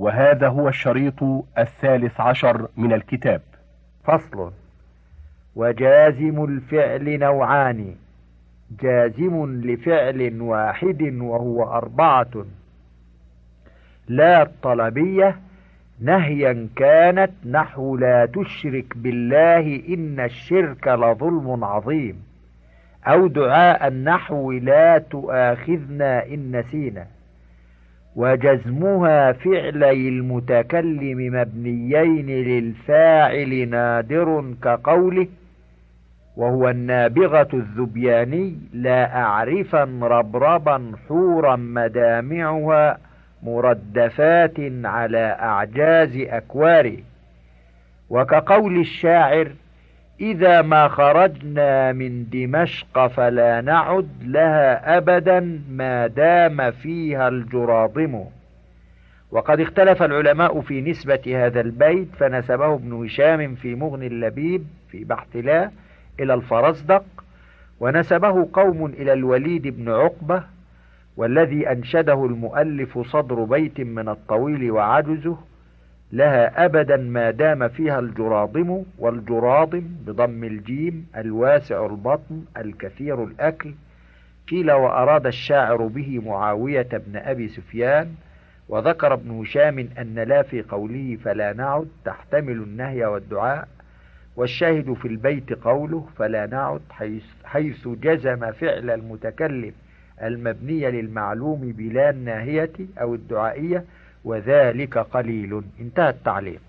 وهذا هو الشريط الثالث عشر من الكتاب. فصل. وجازم الفعل نوعان. جازم لفعل واحد وهو أربعة. لا الطلبية نهيا كانت. نحو لا تشرك بالله إن الشرك لظلم عظيم. أو دعاء النحو لا تؤاخذنا إن نسينا. وجزمها فعلي المتكلم مبنيين للفاعل نادر كقوله وهو النابغة الذبياني لا أعرفا ربربا حورا مدامعها مردفات على أعجاز أكواره. وكقول الشاعر إذا ما خرجنا من دمشق فلا نعد لها أبدا ما دام فيها الجراضم. وقد اختلف العلماء في نسبة هذا البيت فنسبه ابن هشام في مغني اللبيب في بحث لا إلى الفرزدق ونسبه قوم إلى الوليد بن عقبة والذي أنشده المؤلف صدر بيت من الطويل وعجزه لها أبدا ما دام فيها الجراضم والجراضم بضم الجيم الواسع البطن الكثير الأكل قيل وأراد الشاعر به معاوية بن أبي سفيان وذكر ابن هشام أن لا في قوله فلا نعد تحتمل النهي والدعاء والشاهد في البيت قوله فلا نعد حيث, حيث جزم فعل المتكلم المبنية للمعلوم بلا الناهية أو الدعائية وذلك قليل. انتهى التعليق.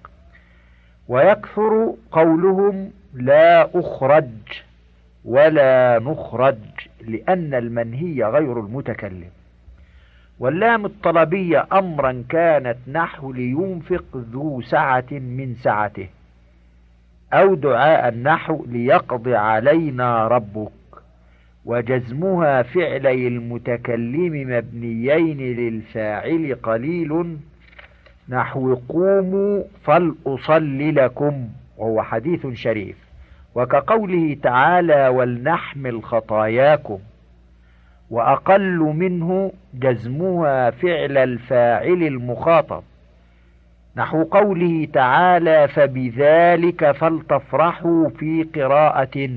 ويكثر قولهم لا أخرج ولا نخرج لأن المنهي غير المتكلم. واللام الطلبية أمرا كانت نحو لينفق ذو سعة من سعته أو دعاء النحو ليقضي علينا ربك. وجزمها فعلي المتكلم مبنيين للفاعل قليل نحو قوموا فلأصل لكم وهو حديث شريف. وكقوله تعالى ولنحمل خطاياكم. وأقل منه جزمها فعل الفاعل المخاطب. نحو قوله تعالى فبذلك فلتفرحوا في قراءة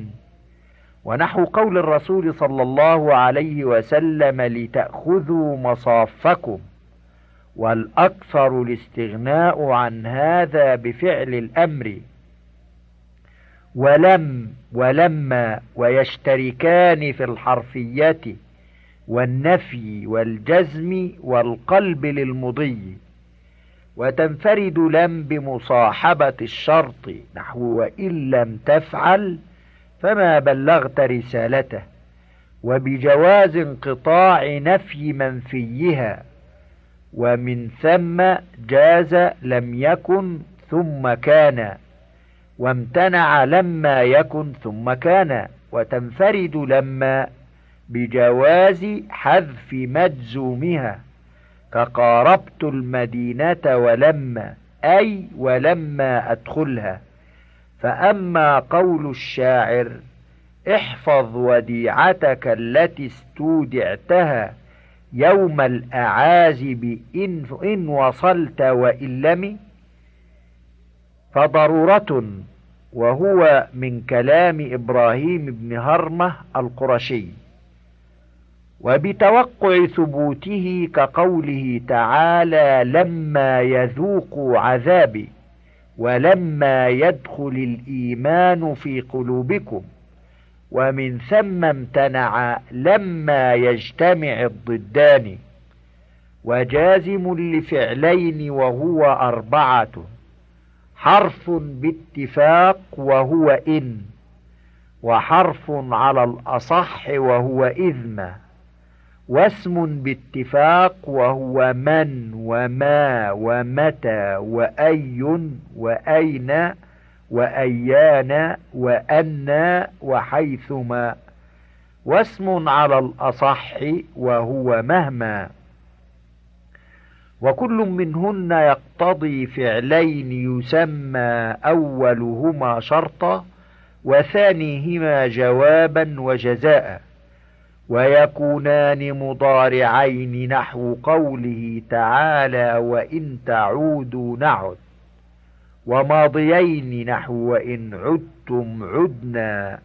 ونحو قول الرسول صلى الله عليه وسلم لتأخذوا مصافكم والأكثر الاستغناء عن هذا بفعل الأمر. ولم ولما ويشتركان في الحرفية والنفي والجزم والقلب للمضي وتنفرد لم بمصاحبة الشرط نحو وإن لم تفعل فما بلغت رسالته وبجواز انقطاع نفي منفيها ومن ثم جاز لم يكن ثم كان وامتنع لما يكن ثم كان وتنفرد لما بجواز حذف مجزومها كقاربت المدينة ولما أي ولما أدخلها. فأما قول الشاعر احفظ وديعتك التي استودعتها يوم الأعازب إن, إن وصلت وإن لم فضرورة وهو من كلام إبراهيم بن هرمة القرشي. وبتوقع ثبوته كقوله تعالى لما يذوقوا عذابي. ولما يدخل الإيمان في قلوبكم ومن ثم امتنع لما يجتمع الضدان وجازم لفعلين وهو أربعة حرف باتفاق وهو إن وحرف على الأصح وهو إذمه واسم باتفاق وهو من وما ومتى وأي وأين وأيان وأنا وحيثما. واسم على الأصح وهو مهما. وكل منهن يقتضي فعلين يسمى أولهما شرطا وثانيهما جوابا وجزاء. ويكونان مضارعين نحو قوله تعالى وإن تعودوا نعد وماضيين نحو وإن عدتم عدنا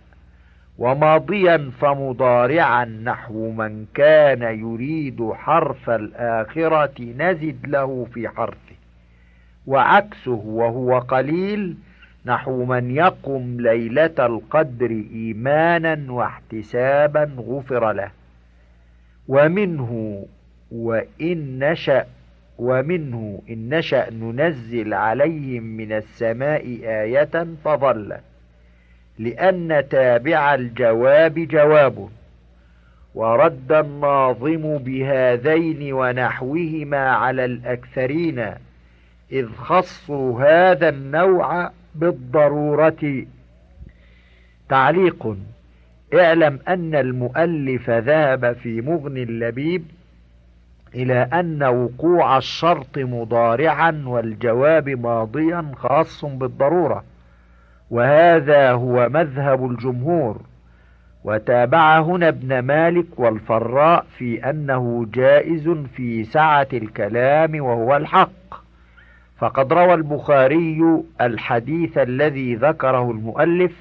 وماضيا فمضارعا نحو من كان يريد حرف الآخرة نزد له في حرفه وعكسه وهو قليل نحو من يقم ليلة القدر إيمانا واحتسابا غفر له. ومنه وإن نشأ ومنه إن نشأ ننزل عليهم من السماء آية فظل لأن تابع الجواب جواب ورد الناظم بهذين ونحوهما على الأكثرين إذ خصوا هذا النوع بالضرورة. تعليق اعلم أن المؤلف ذهب في مغني اللبيب إلى أن وقوع الشرط مضارعا والجواب ماضيا خاص بالضرورة وهذا هو مذهب الجمهور. وتابع هنا ابن مالك والفراء في أنه جائز في سعة الكلام وهو الحق. فقد روى البخاري الحديث الذي ذكره المؤلف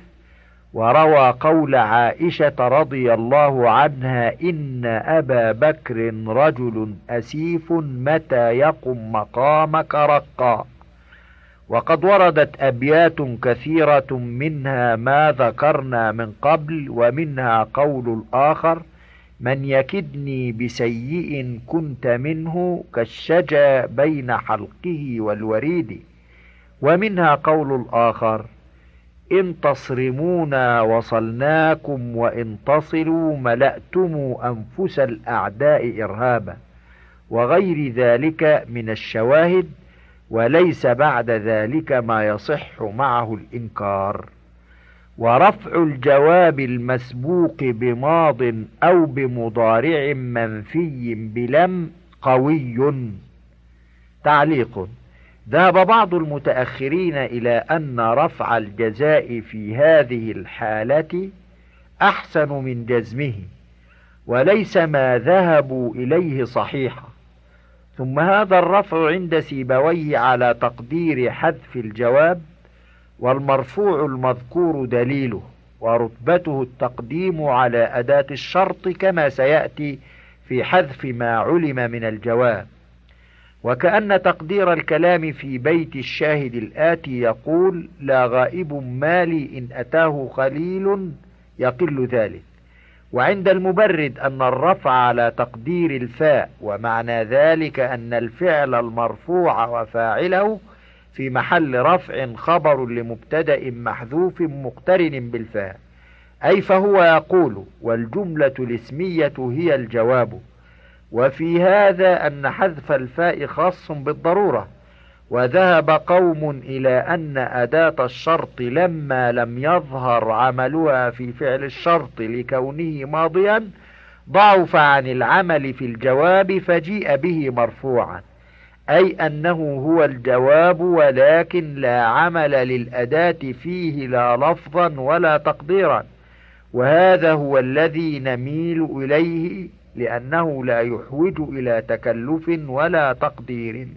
وروى قول عائشة رضي الله عنها إن أبا بكر رجل أسيف متى يقم مقامك رقا. وقد وردت أبيات كثيرة منها ما ذكرنا من قبل ومنها قول الآخر من يكدني بسيء كنت منه كالشجا بين حلقه والوريد. ومنها قول الآخر إن تصرمونا وصلناكم وإن تصلوا ملأتم أنفس الأعداء إرهابا. وغير ذلك من الشواهد وليس بعد ذلك ما يصح معه الإنكار. ورفع الجواب المسبوق بماض أو بمضارع منفي بلم قوي. تعليق ذهب بعض المتأخرين إلى أن رفع الجزاء في هذه الحالة أحسن من جزمه وليس ما ذهبوا إليه صحيحا. ثم هذا الرفع عند سيبويه على تقدير حذف الجواب والمرفوع المذكور دليله ورتبته التقديم على أداة الشرط كما سيأتي في حذف ما علم من الجواب. وكأن تقدير الكلام في بيت الشاهد الآتي يقول لا غائب مالي إن أتاه خليل يقل ذلك وعند المبرد أن الرفع على تقدير الفاء ومعنى ذلك أن الفعل المرفوع وفاعله في محل رفع خبر لمبتدأ محذوف مقترن بالفاء. أي فهو يقول والجملة الاسمية هي الجواب. وفي هذا أن حذف الفاء خاص بالضرورة. وذهب قوم إلى أن أداة الشرط لما لم يظهر عملها في فعل الشرط لكونه ماضيا ضعف عن العمل في الجواب فجيء به مرفوعا. أي أنه هو الجواب ولكن لا عمل للأداة فيه لا لفظا ولا تقديرا. وهذا هو الذي نميل إليه لأنه لا يحوج إلى تكلف ولا تقدير.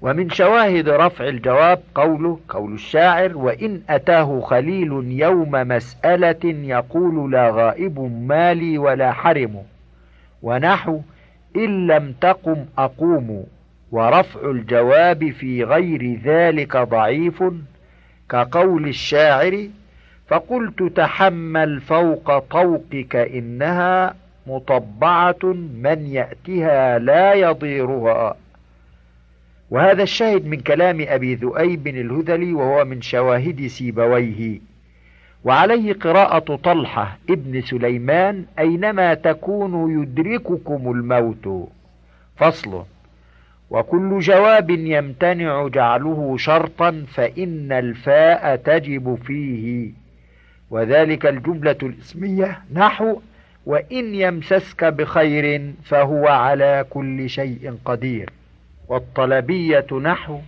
ومن شواهد رفع الجواب قوله قول الشاعر وإن أتاه خليل يوم مسألة يقول لا غائب مالي ولا حرم. ونحو إن لم تقم أقوم ورفع الجواب في غير ذلك ضعيف كقول الشاعر فقلت تحمل فوق طوقك إنها مطبعة من يأتها لا يضيرها. وهذا الشاهد من كلام أبي ذؤيب الهذلي وهو من شواهد سيبويه. وعليه قراءة طلحة ابن سليمان أينما تكونوا يدرككم الموت. فصل. وكل جواب يمتنع جعله شرطا فإن الفاء تجب فيه. وذلك الجملة الاسمية نحو وإن يمسسك بخير فهو على كل شيء قدير. والطلبية نحو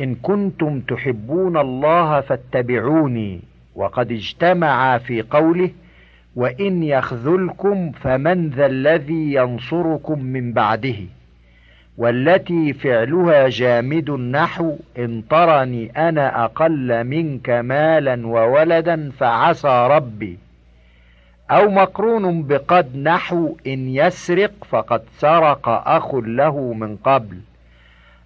إن كنتم تحبون الله فاتبعوني. وقد اجتمع في قوله وإن يخذلكم فمن ذا الذي ينصركم من بعده والتي فعلها جامد النحو إن ترني أنا أقل منك مالا وولدا فعسى ربي أو مقرون بقد نحو إن يسرق فقد سرق أخ له من قبل.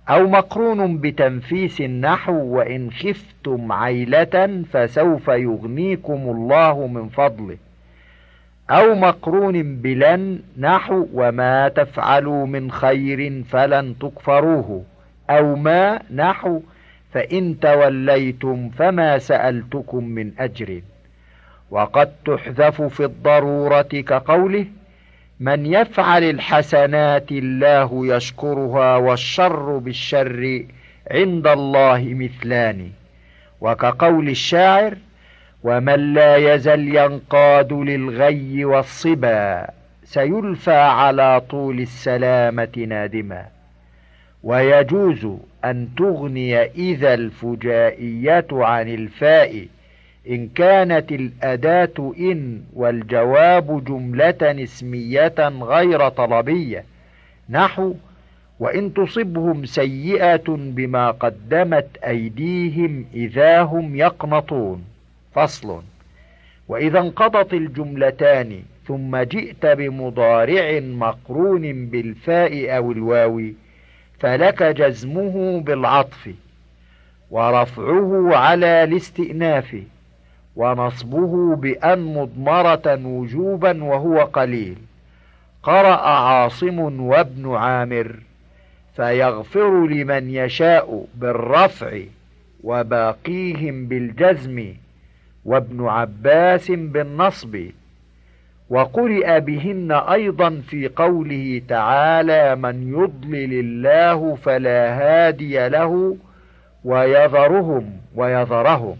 أو مقرون بتنفيس النحو وإن خفتم عيلة فسوف يغنيكم الله من فضله. أو مقرون بلن نحو وما تفعلوا من خير فلن تكفروه. أو ما نحو فإن توليتم فما سألتكم من أجر. وقد تحذف في الضرورة كقوله من يفعل الحسنات الله يشكرها والشر بالشر عند الله مثلان. وكقول الشاعر ومن لا يزل ينقاد للغي والصبا سيلفى على طول السلامة نادما. ويجوز أن تغني إذا الفجائية عن الفاء إن كانت الأداة إن والجواب جملة اسمية غير طلبية. نحو وإن تصبهم سيئة بما قدمت أيديهم إذا هم يقنطون. فصل وإذا انقضت الجملتان ثم جئت بمضارع مقرون بالفاء أو الواو فلك جزمه بالعطف ورفعه على الاستئناف. ونصبه بأن مضمرة وجوبا وهو قليل. قرأ عاصم وابن عامر فيغفر لمن يشاء بالرفع وباقيهم بالجزم وابن عباس بالنصب. وقرئ بهن أيضا في قوله تعالى من يضلل الله فلا هادي له ويذرهم ويذرهم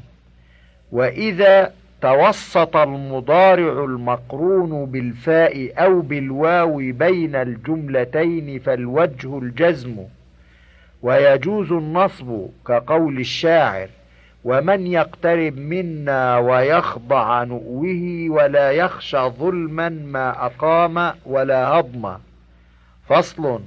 وإذا توسط المضارع المقرون بالفاء أو بالواو بين الجملتين فالوجه الجزم ويجوز النصب كقول الشاعر ومن يقترب منا ويخضع نؤوه ولا يخشى ظلما ما أقام ولا هضم. فصل.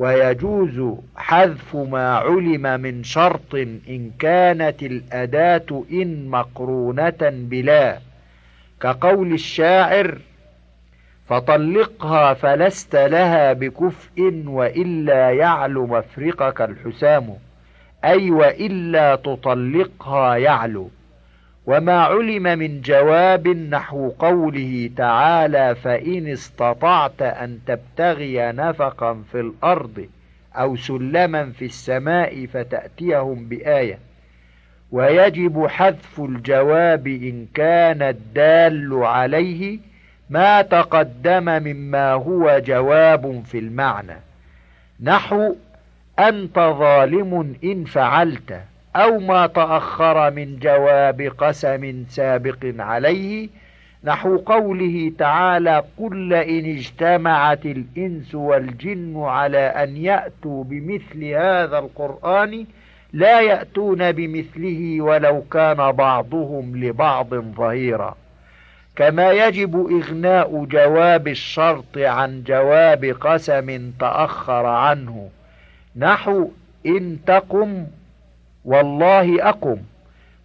ويجوز حذف ما علم من شرط إن كانت الأداة إن مقرونة بلا. كقول الشاعر فطلقها فلست لها بكفء وإلا يعلو مفرقك الحسام. أي وإلا تطلقها يعلو. وما علم من جواب نحو قوله تعالى فإن استطعت أن تبتغي نفقا في الأرض أو سلما في السماء فتأتيهم بآية. ويجب حذف الجواب إن كان الدال عليه ما تقدم مما هو جواب في المعنى. نحو أنت ظالم إن فعلت. أو ما تأخر من جواب قسم سابق عليه نحو قوله تعالى قل إن اجتمعت الإنس والجن على أن يأتوا بمثل هذا القرآن لا يأتون بمثله ولو كان بعضهم لبعض ظهيرا. كما يجب إغناء جواب الشرط عن جواب قسم تأخر عنه نحو إن تقم والله أقم.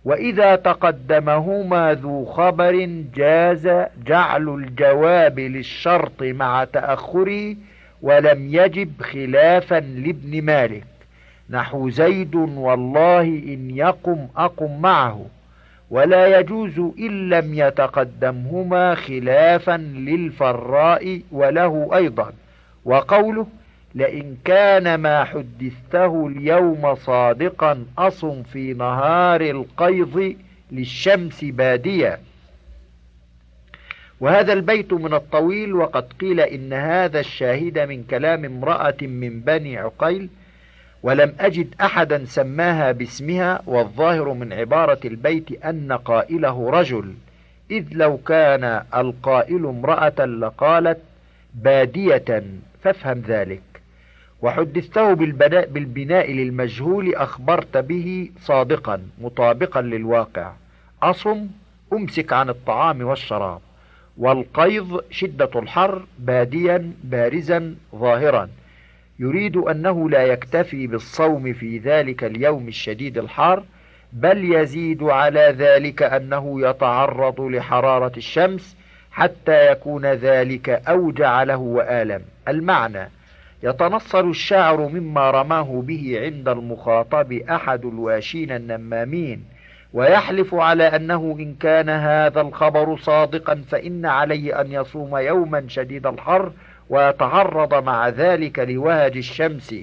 وإذا تقدمهما ذو خبر جاز جعل الجواب للشرط مع تأخره ولم يجب خلافا لابن مالك. نحو زيد والله إن يقم أقم معه. ولا يجوز إن لم يتقدمهما خلافا للفراء وله أيضا. وقوله لئن كان ما حدثته اليوم صادقا أصم في نهار القيض للشمس بادية. وهذا البيت من الطويل وقد قيل إن هذا الشاهد من كلام امرأة من بني عقيل ولم أجد أحدا سماها باسمها والظاهر من عبارة البيت أن قائله رجل إذ لو كان القائل امرأة لقالت بادية فافهم ذلك. وحدثته بالبناء للمجهول أخبرت به صادقا مطابقا للواقع. أصم أمسك عن الطعام والشراب. والقيض شدة الحر باديا بارزا ظاهرا. يريد أنه لا يكتفي بالصوم في ذلك اليوم الشديد الحار بل يزيد على ذلك أنه يتعرض لحرارة الشمس حتى يكون ذلك أوجع له وآلم. المعنى يتنصل الشاعر مما رماه به عند المخاطب أحد الواشين النمامين ويحلف على أنه إن كان هذا الخبر صادقا فإن عليه أن يصوم يوما شديد الحر ويتعرض مع ذلك لوهج الشمس.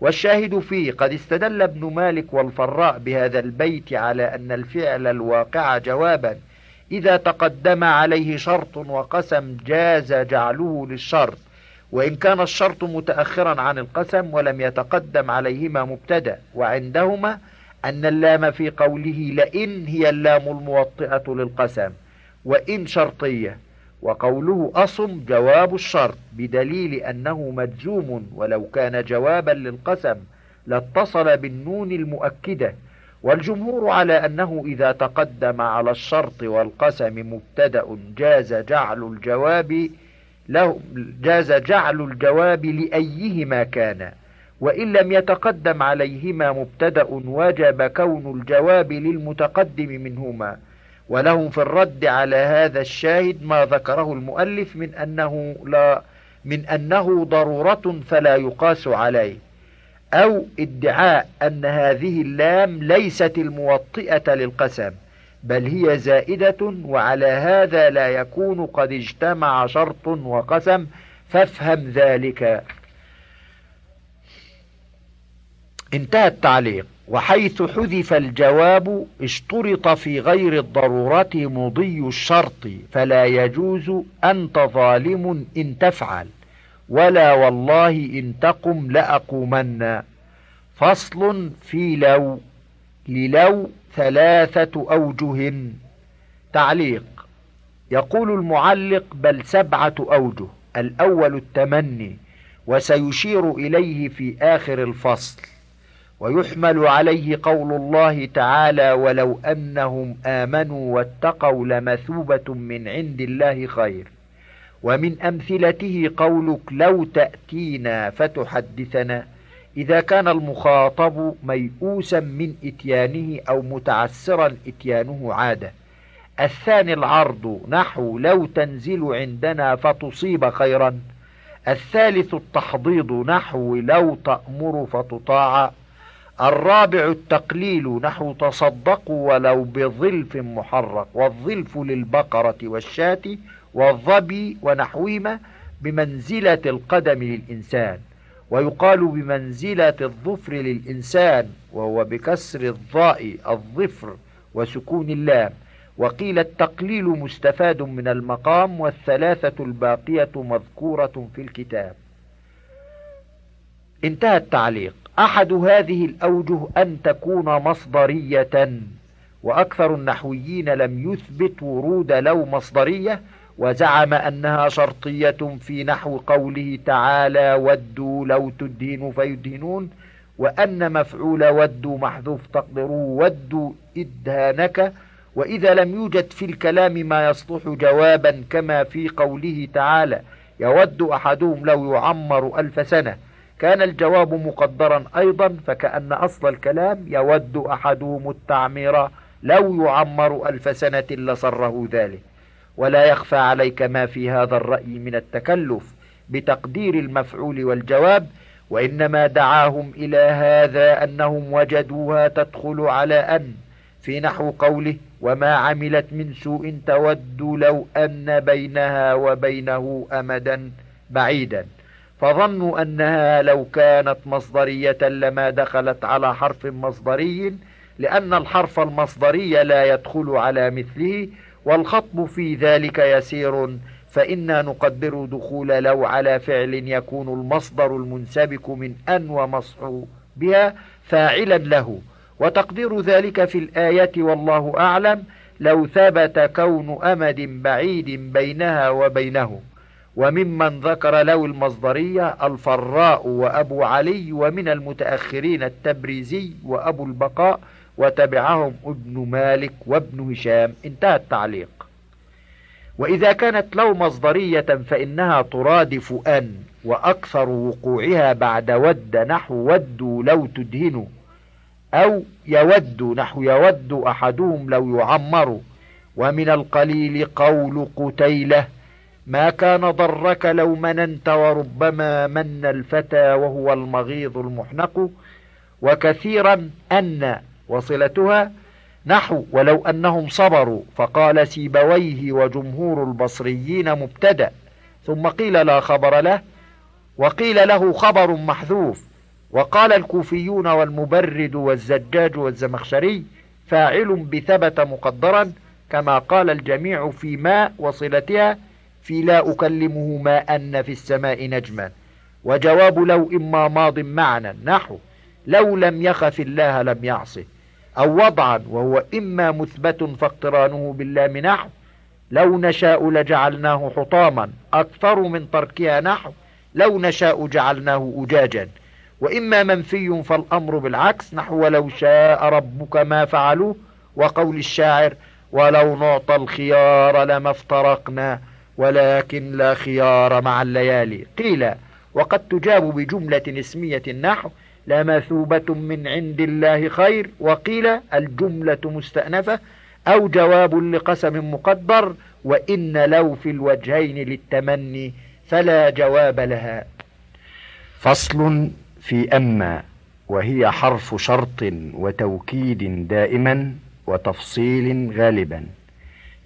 والشاهد فيه قد استدل ابن مالك والفراء بهذا البيت على أن الفعل الواقع جوابا إذا تقدم عليه شرط وقسم جاز جعله للشرط. وإن كان الشرط متأخرا عن القسم ولم يتقدم عليهما مبتدأ وعندهما أن اللام في قوله لئن هي اللام الموطئة للقسم وإن شرطية وقوله أصم جواب الشرط بدليل أنه مجزوم ولو كان جوابا للقسم لاتصل بالنون المؤكدة والجمهور على أنه إذا تقدم على الشرط والقسم مبتدأ جاز جعل الجواب له جاز جعل الجواب لأيهما كان وإن لم يتقدم عليهما مبتدأ وجب كون الجواب للمتقدم منهما. ولهم في الرد على هذا الشاهد ما ذكره المؤلف من أنه لا من أنه ضرورة فلا يقاس عليه أو ادعاء أن هذه اللام ليست الموطئة للقسم. بل هي زائدة وعلى هذا لا يكون قد اجتمع شرط وقسم فافهم ذلك. انتهى التعليق. وحيث حذف الجواب اشترط في غير الضرورة مضي الشرط فلا يجوز أنت ظالم إن تفعل. ولا والله إن تقم لأقومن. فصل في لو للو ثلاثة أوجه. تعليق. يقول المعلق بل سبعة أوجه. الأول التمني وسيشير إليه في آخر الفصل. ويحمل عليه قول الله تعالى ولو أنهم آمنوا واتقوا لمثوبة من عند الله خير ومن أمثلته قولك لو تأتينا فتحدثنا إذا كان المخاطب ميؤوسا من إتيانه أو متعسرا إتيانه عادة. الثاني العرض نحو لو تنزل عندنا فتصيب خيرا. الثالث التحضيض نحو لو تأمر فتطاع. الرابع التقليل نحو تصدقوا ولو بظلف محرق. والظلف للبقرة والشاة والظبي ونحوهما بمنزلة القدم للإنسان. ويقال بمنزلة الظفر للإنسان وهو بكسر الضاء الظفر وسكون اللام. وقيل التقليل مستفاد من المقام والثلاثة الباقية مذكورة في الكتاب. انتهى التعليق. أحد هذه الأوجه أن تكون مصدرية وأكثر النحويين لم يثبت ورود لو مصدرية وزعم أنها شرطية في نحو قوله تعالى ودوا لو تدهنوا فيدهنون وأن مفعول ودوا محذوف تقدروا ودوا إدهانك وإذا لم يوجد في الكلام ما يصلح جوابا كما في قوله تعالى يود أحدهم لو يعمر ألف سنة كان الجواب مقدرا أيضا فكأن أصل الكلام يود أحدهم التعمير لو يعمر ألف سنة لصره ذلك ولا يخفى عليك ما في هذا الرأي من التكلف بتقدير المفعول والجواب وإنما دعاهم إلى هذا أنهم وجدوها تدخل على أن في نحو قوله وما عملت من سوء تود لو أن بينها وبينه أمدا بعيدا فظنوا أنها لو كانت مصدرية لما دخلت على حرف مصدري لأن الحرف المصدري لا يدخل على مثله والخطب في ذلك يسير فإنا نقدر دخول لو على فعل يكون المصدر المنسبك من أن ومصح بها فاعلا له. وتقدير ذلك في الآية والله أعلم لو ثبت كون أمد بعيد بينها وبينه. وممن ذكر لو المصدرية الفراء وأبو علي ومن المتأخرين التبريزي وأبو البقاء وتبعهم ابن مالك وابن هشام. انتهى التعليق. وإذا كانت لو مصدرية فإنها ترادف أن وأكثر وقوعها بعد ود نحو ودوا لو تدهنوا أو يود نحو يود أحدهم لو يعمر. ومن القليل قول قتيلة ما كان ضرك لو مننت وربما من الفتى وهو المغيض المحنق. وكثيرا أن وصلتها نحو ولو أنهم صبروا فقال سيبويه وجمهور البصريين مبتدأ. ثم قيل لا خبر له وقيل له خبر محذوف. وقال الكوفيون والمبرد والزجاج والزمخشري فاعل بثبت مقدرا كما قال الجميع في ماء وصلتها في لا أكلمه ما أن في السماء نجما. وجواب لو إما ماض معنى نحو لو لم يخف الله لم يعصه. أو وضعا وهو إما مثبت فاقترانه باللام نحو لو نشاء لجعلناه حطاما أكثر من تركها نحو لو نشاء جعلناه أجاجا. وإما منفي فالأمر بالعكس نحو ولو شاء ربك ما فعلوه وقول الشاعر ولو نعطى الخيار لما افترقنا ولكن لا خيار مع الليالي. قيل وقد تجاب بجملة اسمية النحو لمثوبة من عند الله خير. وقيل الجملة مستأنفة أو جواب لقسم مقدر وإن لو في الوجهين للتمني فلا جواب لها. فصل في أما وهي حرف شرط وتوكيد دائما وتفصيل غالبا.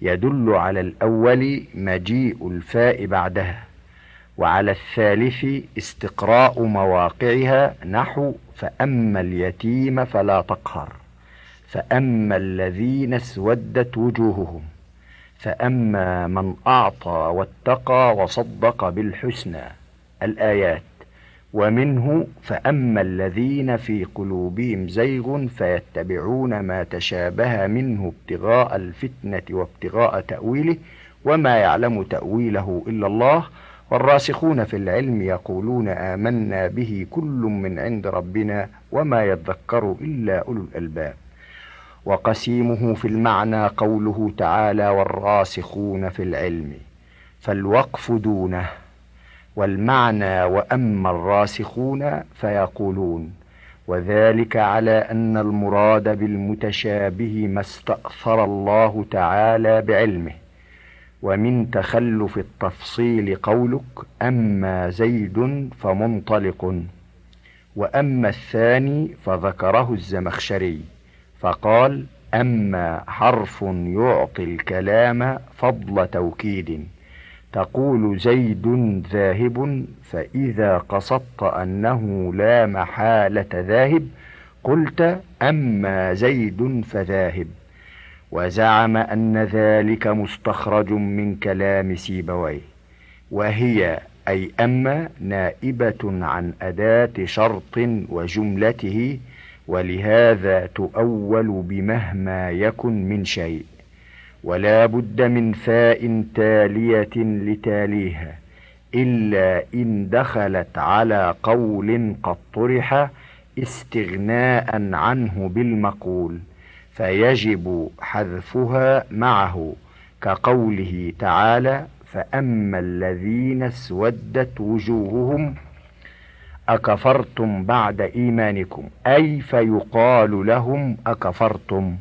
يدل على الأول مجيء الفاء بعدها. وعلى الثالث استقراء مواقعها نحو فأما اليتيم فلا تقهر فأما الذين اسودت وجوههم فأما من أعطى واتقى وصدق بالحسنى الآيات ومنه فأما الذين في قلوبهم زيغ فيتبعون ما تشابه منه ابتغاء الفتنة وابتغاء تأويله وما يعلم تأويله إلا الله والراسخون في العلم يقولون آمنا به كل من عند ربنا وما يذكر إلا أولو الألباب. وقسيمه في المعنى قوله تعالى والراسخون في العلم فالوقف دونه والمعنى وأما الراسخون فيقولون وذلك على أن المراد بالمتشابه ما استأثر الله تعالى بعلمه. ومن تخلف التفصيل قولك أما زيد فمنطلق وأما الثاني فذكره الزمخشري فقال أما حرف يعطي الكلام فضل توكيد تقول زيد ذاهب فإذا قصدت أنه لا محالة ذاهب قلت أما زيد فذاهب. وزعم أن ذلك مستخرج من كلام سيبويه وهي أي أما نائبة عن أداة شرط وجملته ولهذا تؤول بمهما يكن من شيء ولا بد من فاء تالية لتاليها إلا إن دخلت على قول قد طرح استغناء عنه بالمقول. فيجب حذفها معه كقوله تعالى فأما الذين اسودت وجوههم أكفرتم بعد إيمانكم أي فيقال لهم أكفرتم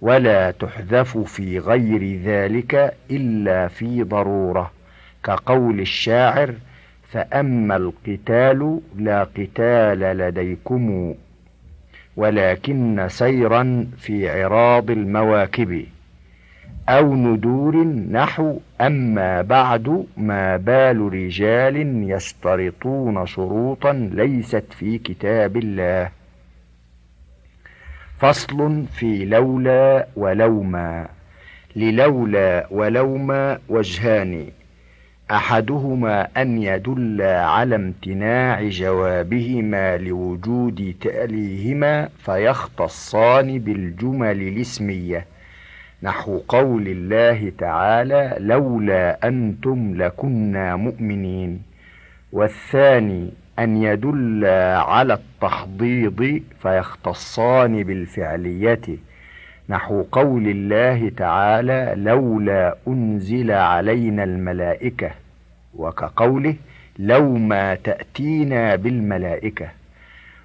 ولا تحذف في غير ذلك إلا في ضرورة كقول الشاعر فأما القتال لا قتال لديكم ولكن سيرا في عراض المواكب أو ندور نحو أما بعد ما بال رجال يشترطون شروطا ليست في كتاب الله. فصل في لولا ولوما للولا ولوما وجهان. أحدهما أن يدل على امتناع جوابهما لوجود تأليهما فيختصان بالجمل الاسمية. نحو قول الله تعالى لولا أنتم لكنا مؤمنين. والثاني أن يدل على التحضيض فيختصان بالفعلية. نحو قول الله تعالى لولا أنزل علينا الملائكة وكقوله لو ما تأتينا بالملائكة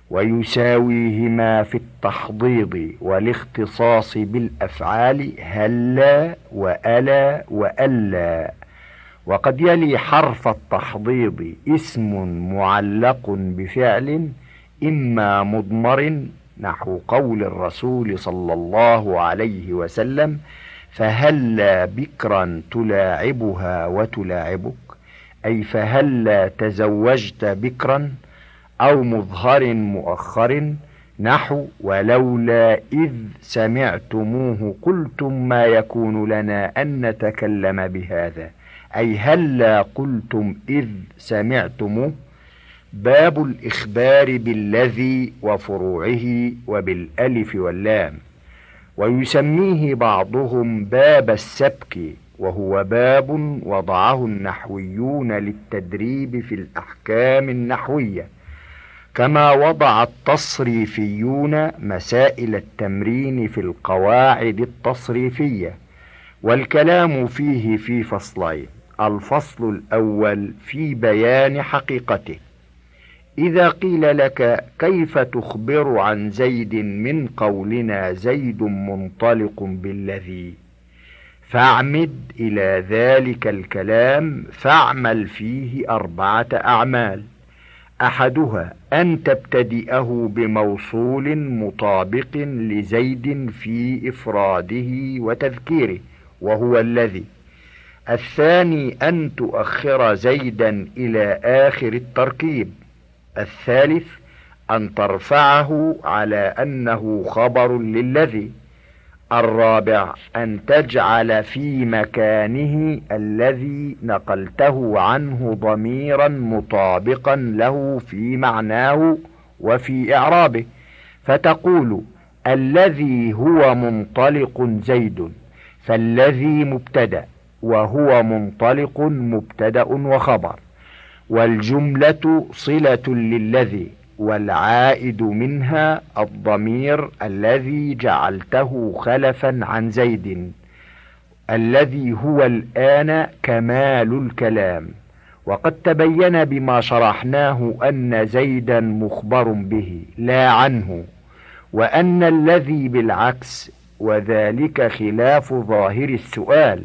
ويساويهما في التحضيض والاختصاص بالأفعال هلا وألا وألا. وقد يلي حرف التحضيض اسم معلق بفعل إما مضمر نحو قول الرسول صلى الله عليه وسلم فهلا بكرا تلاعبها وتلاعبك أي فهلا تزوجت بكرا أو مظهر مؤخر نحو ولولا إذ سمعتموه قلتم ما يكون لنا أن نتكلم بهذا أي هلا قلتم إذ سمعتموه باب الإخبار بالذي وفروعه وبالألف واللام ويسميه بعضهم باب السبك وهو باب وضعه النحويون للتدريب في الأحكام النحوية كما وضع التصريفيون مسائل التمرين في القواعد التصريفية والكلام فيه في فصلين الفصل الأول في بيان حقيقته. إذا قيل لك كيف تخبر عن زيد من قولنا زيد منطلق بالذي؟ فاعمد إلى ذلك الكلام فاعمل فيه أربعة أعمال. أحدها أن تبتدئه بموصول مطابق لزيد في إفراده وتذكيره وهو الذي. الثاني أن تؤخر زيدا إلى آخر التركيب. الثالث أن ترفعه على أنه خبر للذي الرابع أن تجعل في مكانه الذي نقلته عنه ضميرا مطابقا له في معناه وفي إعرابه. فتقول الذي هو منطلق زيد فالذي مبتدأ وهو منطلق مبتدأ وخبر. والجملة صلة للذي والعائد منها الضمير الذي جعلته خلفا عن زيد الذي هو الآن كمال الكلام. وقد تبين بما شرحناه أن زيدا مخبر به لا عنه وأن الذي بالعكس وذلك خلاف ظاهر السؤال.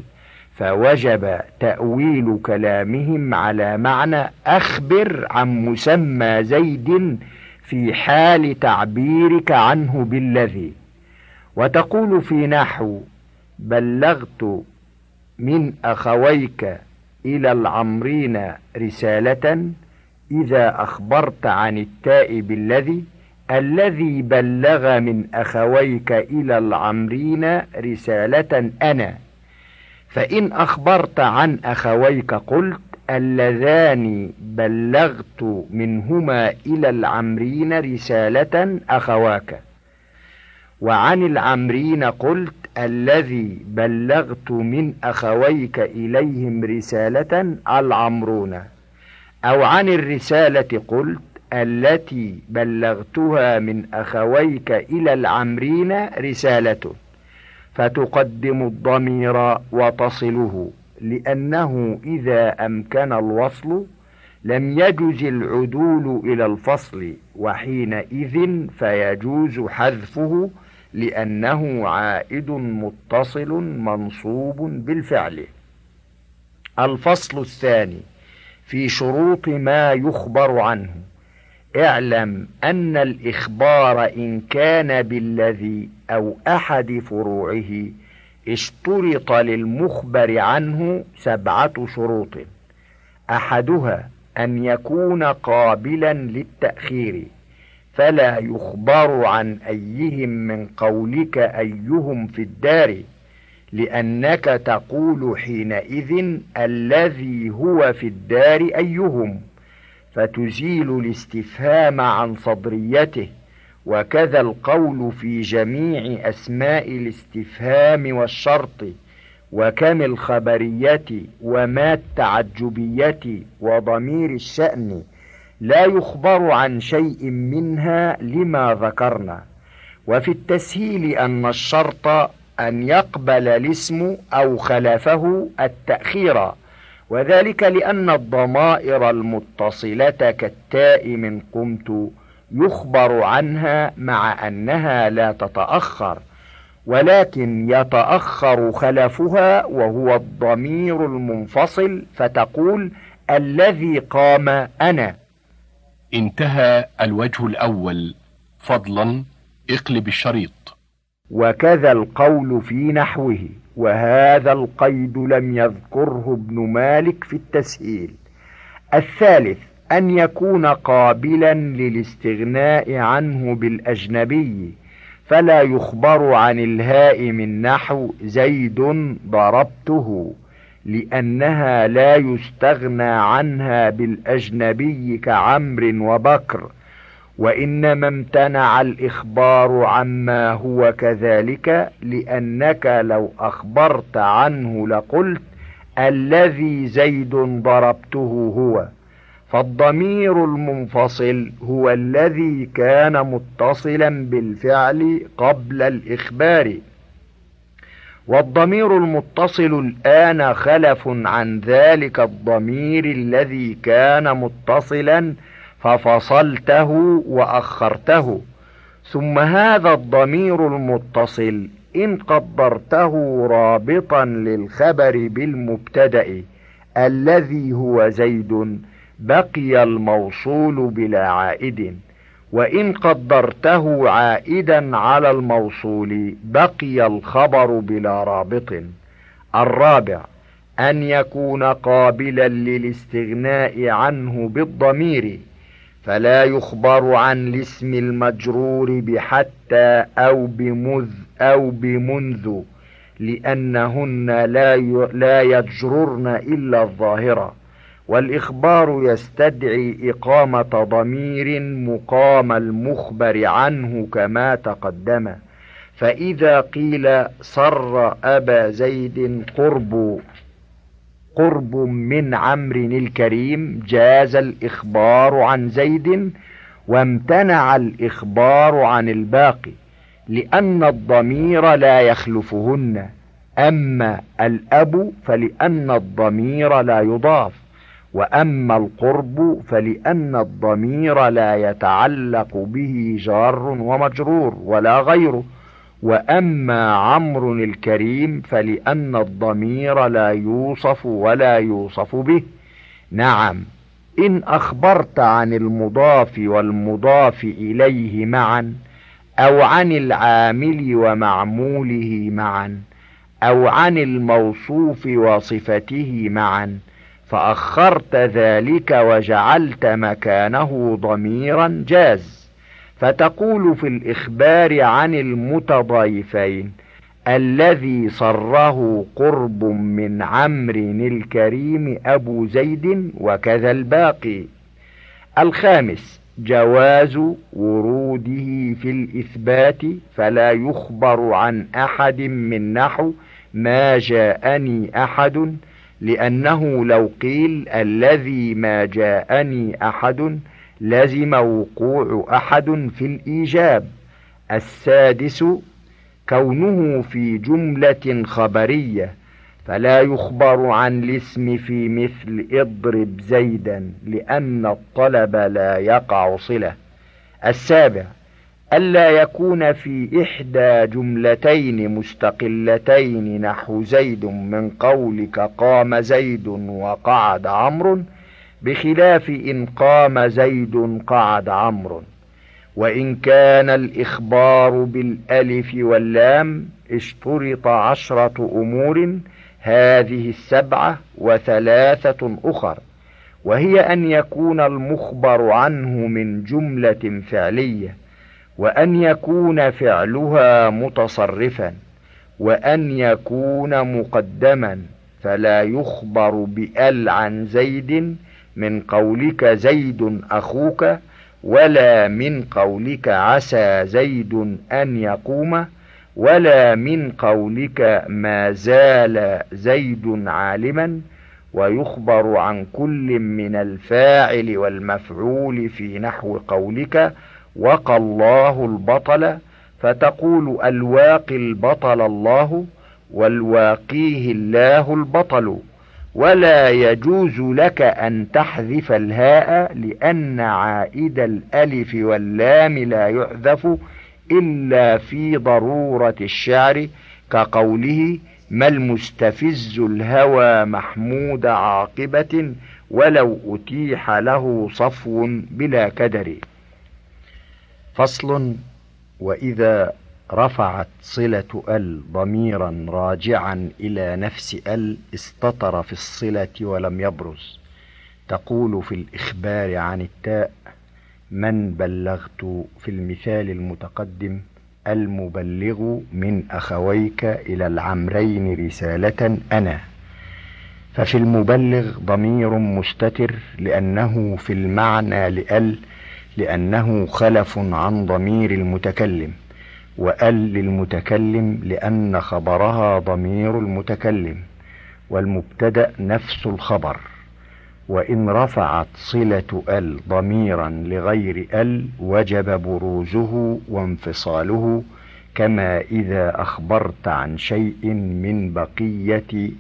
فوجب تأويل كلامهم على معنى أخبر عن مسمى زيد في حال تعبيرك عنه بالذي. وتقول في نحو بلغت من أخويك إلى العمرين رسالة إذا أخبرت عن التاء بالذي الذي بلغ من أخويك إلى العمرين رسالة أنا. فإن أخبرت عن أخويك قلت اللذان بلغت منهما إلى العمرين رسالة أخواك. وعن العمرين قلت الذي بلغت من أخويك إليهم رسالة العمرون. أو عن الرسالة قلت التي بلغتها من أخويك إلى العمرين رسالة فتقدم الضمير وتصله لأنه إذا أمكن الوصل لم يجز العدول إلى الفصل وحينئذ فيجوز حذفه لأنه عائد متصل منصوب بالفعل. الفصل الثاني في شروط ما يخبر عنه. اعلم أن الإخبار إن كان بالذي أو أحد فروعه اشترط للمخبر عنه سبعة شروط. أحدها أن يكون قابلا للتأخير فلا يخبر عن أيهم من قولك أيهم في الدار لأنك تقول حينئذ الذي هو في الدار أيهم. فتزيل الاستفهام عن صدريته وكذا القول في جميع أسماء الاستفهام والشرط وكم الخبرية وما التعجبية وضمير الشأن لا يخبر عن شيء منها لما ذكرنا. وفي التسهيل أن الشرط أن يقبل الاسم أو خلفه التأخير وذلك لأن الضمائر المتصلة كالتاء من قمت يخبر عنها مع أنها لا تتأخر ولكن يتأخر خلفها وهو الضمير المنفصل فتقول الذي قام أنا. انتهى الوجه الأول. فضلا اقلب الشريط. وكذا القول في نحوه. وهذا القيد لم يذكره ابن مالك في التسهيل. الثالث أن يكون قابلا للاستغناء عنه بالأجنبي فلا يخبر عن الهاء من نحو زيد ضربته لأنها لا يستغنى عنها بالأجنبي كعمر وبكر. وإنما امتنع الإخبار عما هو كذلك لأنك لو أخبرت عنه لقلت الذي زيد ضربته هو. فالضمير المنفصل هو الذي كان متصلا بالفعل قبل الإخبار. والضمير المتصل الآن خلف عن ذلك الضمير الذي كان متصلا ففصلته وأخرته. ثم هذا الضمير المتصل إن قدرته رابطا للخبر بالمبتدأ الذي هو زيد بقي الموصول بلا عائد. وإن قدرته عائدا على الموصول بقي الخبر بلا رابط. الرابع أن يكون قابلا للاستغناء عنه بالضمير. فلا يخبر عن الاسم المجرور بحتى أو بمذ أو بمنذ لأنهن لا لا يجررن إلا الظاهرة. والإخبار يستدعي إقامة ضمير مقام المخبر عنه كما تقدم. فإذا قيل صر أبا زيد قرب قرب من عمرو الكريم جاز الإخبار عن زيد وامتنع الإخبار عن الباقي لأن الضمير لا يخلفهن. أما الأب فلأن الضمير لا يضاف وأما القرب فلأن الضمير لا يتعلق به جار ومجرور ولا غيره. وأما عمرو الكريم فلأن الضمير لا يوصف ولا يوصف به. نعم إن أخبرت عن المضاف والمضاف إليه معا أو عن العامل ومعموله معا أو عن الموصوف وصفته معا فأخرت ذلك وجعلت مكانه ضميرا جاز. فتقول في الإخبار عن المتضايفين الذي صره قرب من عمرو الكريم أبو زيد وكذا الباقي. الخامس جواز وروده في الإثبات فلا يخبر عن أحد من نحو ما جاءني أحد لأنه لو قيل الذي ما جاءني أحد لزم وقوع أحد في الإيجاب. السادس كونه في جملة خبرية فلا يخبر عن الاسم في مثل اضرب زيدا لأن الطلب لا يقع صلة. السابع ألا يكون في إحدى جملتين مستقلتين نحو زيد من قولك قام زيد وقعد عمرو بخلاف إن قام زيد قعد عمرو. وإن كان الإخبار بالألف واللام اشترط عشرة أمور هذه السبعة وثلاثة أخر. وهي أن يكون المخبر عنه من جملة فعلية وأن يكون فعلها متصرفا وأن يكون مقدما فلا يخبر بأل عن زيد من قولك زيد أخوك ولا من قولك عسى زيد أن يقوم ولا من قولك ما زال زيد عالما ويخبر عن كل من الفاعل والمفعول في نحو قولك وقى الله البطل فتقول الواقي البطل الله والواقيه الله البطل. ولا يجوز لك أن تحذف الهاء لأن عائد الألف واللام لا يحذف إلا في ضرورة الشعر كقوله ما المستفز الهوى محمود عاقبة ولو أتيح له صفو بلا كدر فصل وإذا رفعت صلة أل ضميرا راجعا إلى نفس أل استطر في الصلة ولم يبرز. تقول في الإخبار عن التاء من بلغت في المثال المتقدم المبلغ من أخويك إلى العمرين رسالة أنا ففي المبلغ ضمير مستتر لأنه في المعنى لأل لأنه خلف عن ضمير المتكلم. وأل للمتكلم لأن خبرها ضمير المتكلم والمبتدأ نفس الخبر. وإن رفعت صلة ال ضميرا لغير ال وجب بروزه وانفصاله كما إذا أخبرت عن شيء من بقية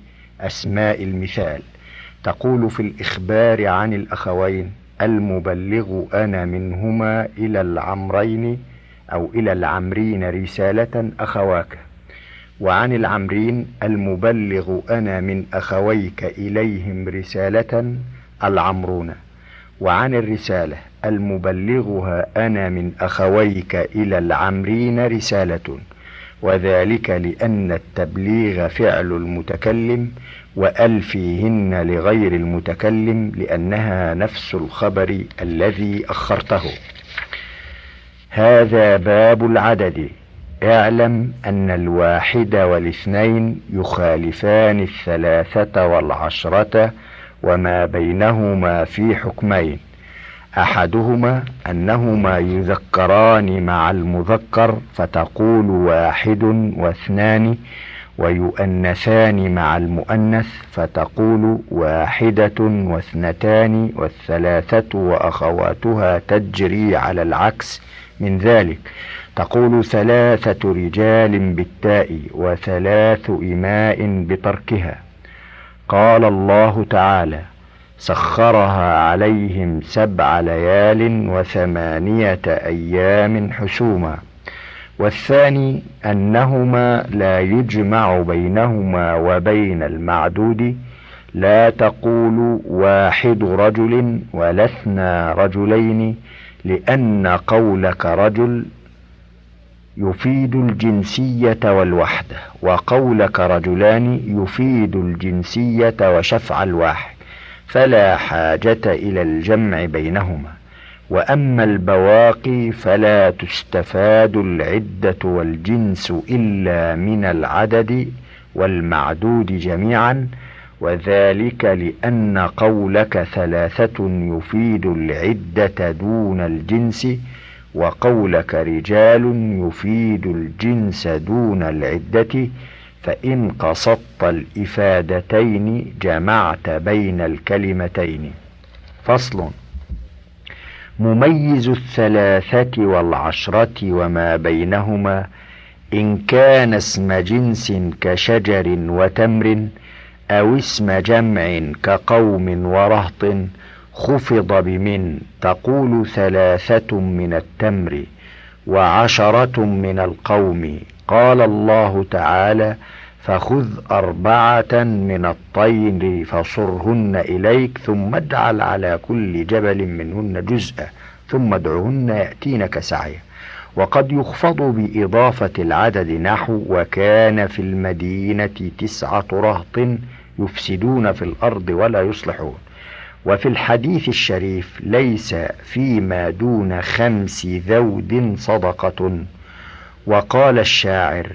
أسماء المثال. تقول في الإخبار عن الأخوين المبلغ أنا منهما إلى العمرين أو إلى العمرين رسالة أخواك. وعن العمرين المبلغ أنا من أخويك إليهم رسالة العمرون. وعن الرسالة المبلغها أنا من أخويك إلى العمرين رسالة. وذلك لأن التبليغ فعل المتكلم وأل فيهن لغير المتكلم لأنها نفس الخبر الذي أخرته. هذا باب العدد. اعلم أن الواحد والاثنين يخالفان الثلاثة والعشرة وما بينهما في حكمين. أحدهما أنهما يذكران مع المذكر فتقول واحد واثنان ويؤنثان مع المؤنث فتقول واحدة واثنتان والثلاثة وأخواتها تجري على العكس من ذلك. تقول ثلاثة رجال بالتاء وثلاث إماء بتركها. قال الله تعالى سخرها عليهم سبع ليال وثمانية أيام حسوما. والثاني أنهما لا يجمع بينهما وبين المعدود لا تقول واحد رجل ولا اثنى رجلين لأن قولك رجل يفيد الجنسية والوحدة وقولك رجلان يفيد الجنسية وشفع الواحد فلا حاجة إلى الجمع بينهما. وأما البواقي فلا تستفاد العدة والجنس إلا من العدد والمعدود جميعا وذلك لأن قولك ثلاثة يفيد العدة دون الجنس وقولك رجال يفيد الجنس دون العدة فإن قصدت الإفادتين جمعت بين الكلمتين. فصل مميز الثلاثة والعشرة وما بينهما إن كان اسم جنس كشجر وتمر أو اسم جمع كقوم ورهط خفض بمن تقول ثلاثة من التمر وعشرة من القوم. قال الله تعالى فخذ أربعة من الطير فصرهن إليك ثم اجعل على كل جبل منهن جزءا ثم ادعهن يأتينك سعيا. وقد يخفض بإضافة العدد نحو وكان في المدينة تسعة رهط يفسدون في الأرض ولا يصلحون. وفي الحديث الشريف ليس فيما دون خمس ذود صدقة. وقال الشاعر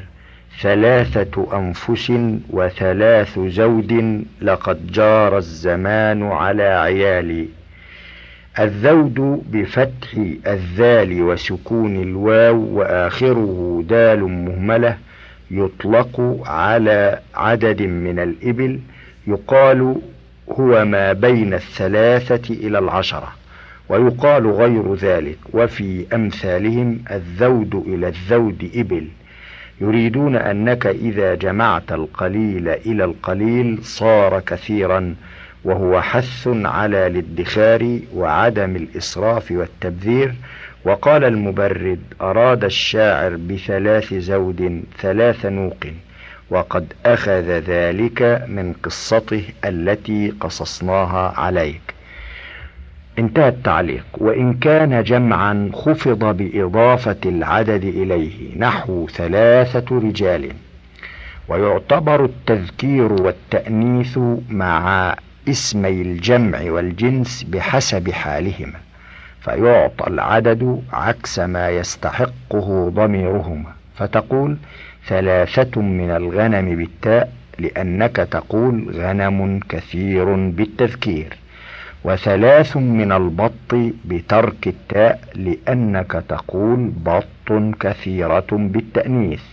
ثلاثة أنفس وثلاث زود لقد جار الزمان على عيالي. الذود بفتح الذال وسكون الواو وآخره دال مهملة يطلق على عدد من الإبل يقال هو ما بين الثلاثة إلى العشرة ويقال غير ذلك وفي أمثالهم الذود إلى الذود إبل. يريدون أنك إذا جمعت القليل إلى القليل صار كثيرا وهو حث على الادخار وعدم الإسراف والتبذير. وقال المبرد أراد الشاعر بثلاث زود ثلاث نوق. وقد أخذ ذلك من قصته التي قصصناها عليك. انتهى التعليق. وإن كان جمعا خفض بإضافة العدد إليه نحو ثلاثة رجال. ويعتبر التذكير والتأنيث مع اسمي الجمع والجنس بحسب حالهما. فيعطى العدد عكس ما يستحقه ضميرهما. فتقول ثلاثة من الغنم بالتاء لأنك تقول غنم كثير بالتذكير. وثلاث من البط بترك التاء لأنك تقول بط كثيرة بالتأنيث.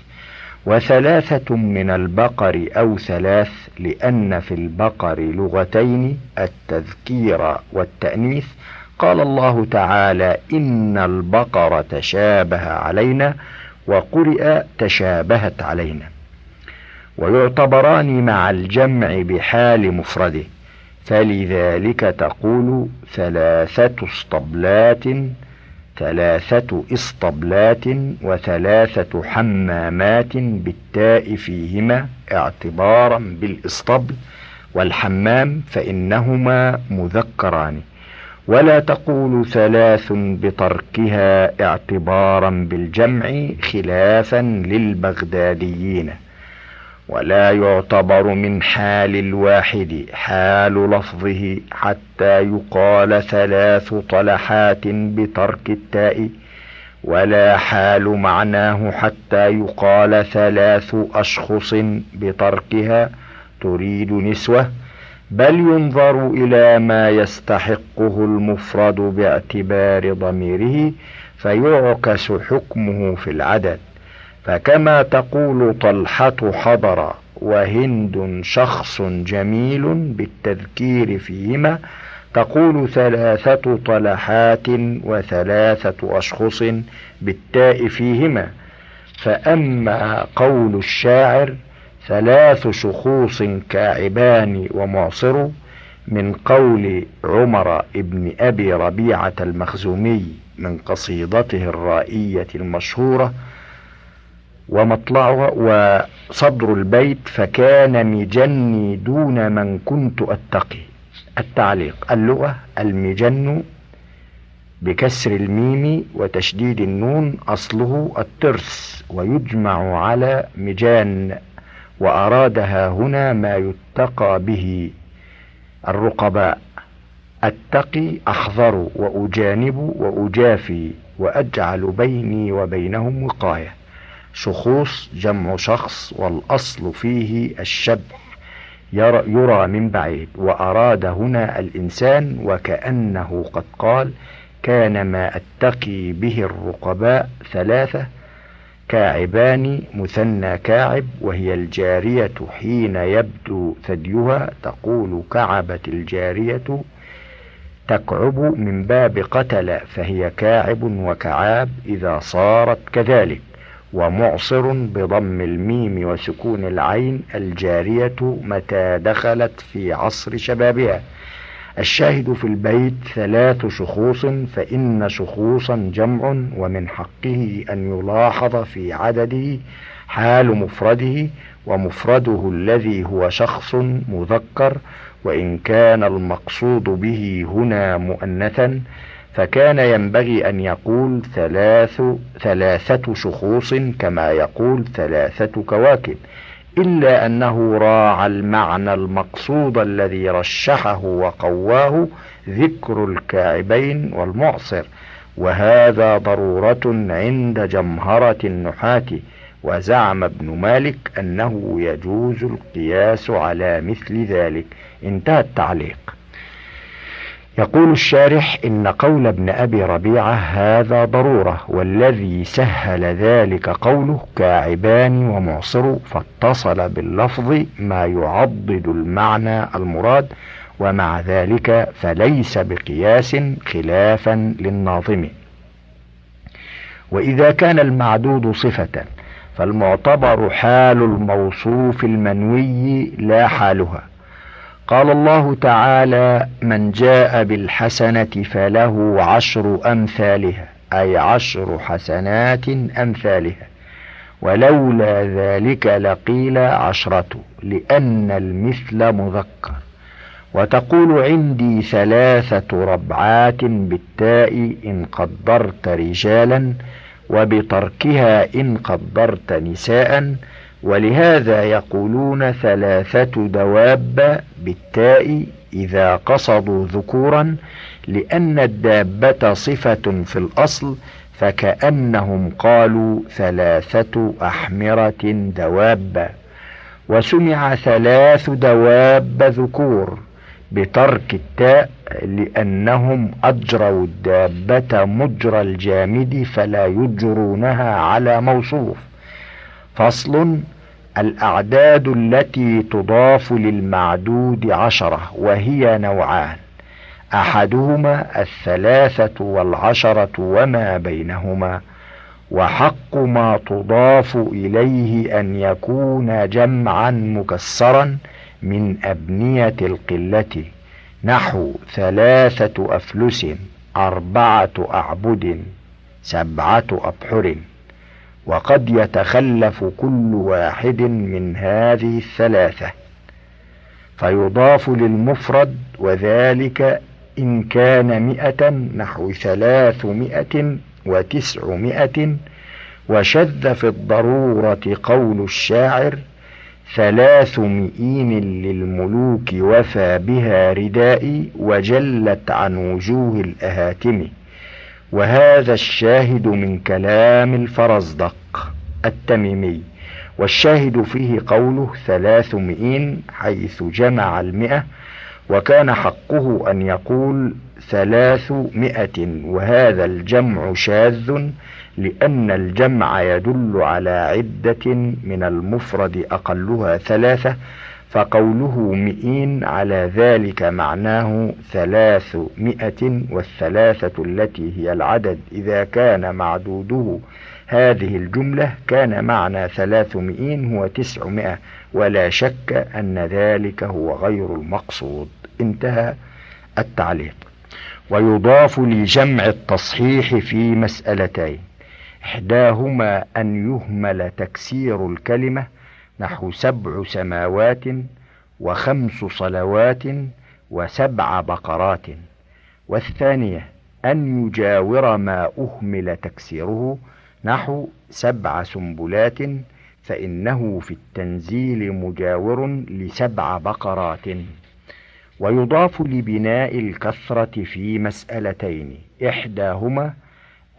وثلاثة من البقر أو ثلاث لأن في البقر لغتين التذكير والتأنيث. قال الله تعالى إن البقرة تشابه علينا وقرئ تشابهت علينا. ويعتبران مع الجمع بحال مفرده فلذلك تقول ثلاثة اسطبلات ثلاثة اسطبلات وثلاثة حمامات بالتاء فيهما اعتبارا بالاسطبل والحمام فإنهما مذكران. ولا تقول ثلاث بتركها اعتبارا بالجمع خلافا للبغداديين. ولا يعتبر من حال الواحد حال لفظه حتى يقال ثلاث طلحات بترك التاء ولا حال معناه حتى يقال ثلاث أشخص بتركها تريد نسوة. بل ينظر إلى ما يستحقه المفرد باعتبار ضميره فيعكس حكمه في العدد. فكما تقول طلحة حضر وهند شخص جميل بالتذكير فيهما تقول ثلاثة طلحات وثلاثة أشخص بالتاء فيهما. فأما قول الشاعر ثلاث شخوص كاعبان ومعصر من قول عمر ابن أبي ربيعة المخزومي من قصيدته الرائية المشهورة ومطلعها وصدر البيت فكان مجني دون من كنت أتقي. التعليق اللغة المجن بكسر الميم وتشديد النون أصله الترس ويجمع على مجان وأرادها هنا ما يتقى به الرقباء. أتقي أحذر وأجانب وأجافي وأجعل بيني وبينهم وقاية. شخوص جمع شخص والأصل فيه الشبح يرى, يرى من بعيد. وأراد هنا الإنسان وكأنه قد قال كان ما أتقي به الرقباء ثلاثة كاعبان مثنى كاعب وهي الجارية حين يبدو ثديها تقول كعبت الجارية تكعب من باب قتل فهي كاعب وكعاب إذا صارت كذلك. ومعصر بضم الميم وسكون العين الجارية متى دخلت في عصر شبابها. الشاهد في البيت ثلاث شخوص فإن شخوصا جمع ومن حقه أن يلاحظ في عدده حال مفرده ومفرده الذي هو شخص مذكر وإن كان المقصود به هنا مؤنثا فكان ينبغي أن يقول ثلاث ثلاثة شخوص كما يقول ثلاثة كواكب. إلا أنه راعى المعنى المقصود الذي رشحه وقواه ذكر الكاعبين والمعصر وهذا ضرورة عند جمهرة النحاة. وزعم ابن مالك أنه يجوز القياس على مثل ذلك. انتهى التعليق. يقول الشارح إن قول ابن أبي ربيعة هذا ضرورة والذي سهل ذلك قوله كاعبان ومعصر فاتصل باللفظ ما يعضد المعنى المراد ومع ذلك فليس بقياس خلافا للناظم. وإذا كان المعدود صفة فالمعتبر حال الموصوف المنوي لا حالها. قال الله تعالى من جاء بالحسنة فله عشر أمثالها أي عشر حسنات أمثالها ولولا ذلك لقيل عشرة لأن المثل مذكر وتقول عندي ثلاثة ربعات بالتاء إن قدرت رجالا وبتركها إن قدرت نساء ولهذا يقولون ثلاثة دواب بالتاء إذا قصدوا ذكورا لأن الدابة صفة في الأصل فكأنهم قالوا ثلاثة أحمرة دواب. وسمع ثلاث دواب ذكور بترك التاء لأنهم أجروا الدابة مجرى الجامد فلا يجرونها على موصوف. فصل الأعداد التي تضاف للمعدود عشرة وهي نوعان. أحدهما الثلاثة والعشرة وما بينهما وحق ما تضاف إليه أن يكون جمعا مكسرا من أبنية القلة. نحو ثلاثة أفلس أربعة أعبد سبعة أبحر. وقد يتخلف كل واحد من هذه الثلاثة فيضاف للمفرد وذلك إن كان مئة نحو ثلاثمائة وتسعمائة وشذ في الضرورة قول الشاعر ثلاث مئين للملوك وفى بها ردائي وجلت عن وجوه الأهاتم. وهذا الشاهد من كلام الفرزدق التميمي والشاهد فيه قوله ثلاثمائين حيث جمع المئة وكان حقه أن يقول ثلاثمائة وهذا الجمع شاذ لأن الجمع يدل على عدة من المفرد أقلها ثلاثة فقوله مئين على ذلك معناه ثلاثمائة والثلاثة التي هي العدد. إذا كان معدوده هذه الجملة كان معنى ثلاثمائين هو تسعمائة ولا شك أن ذلك هو غير المقصود. انتهى التعليق. ويضاف لجمع التصحيح في مسألتين إحداهما أن يهمل تكسير الكلمة نحو سبع سماوات وخمس صلوات وسبع بقرات. والثانية أن يجاور ما أهمل تكسيره نحو سبع سنبلات فإنه في التنزيل مجاور لسبع بقرات. ويضاف لبناء الكثرة في مسألتين. إحداهما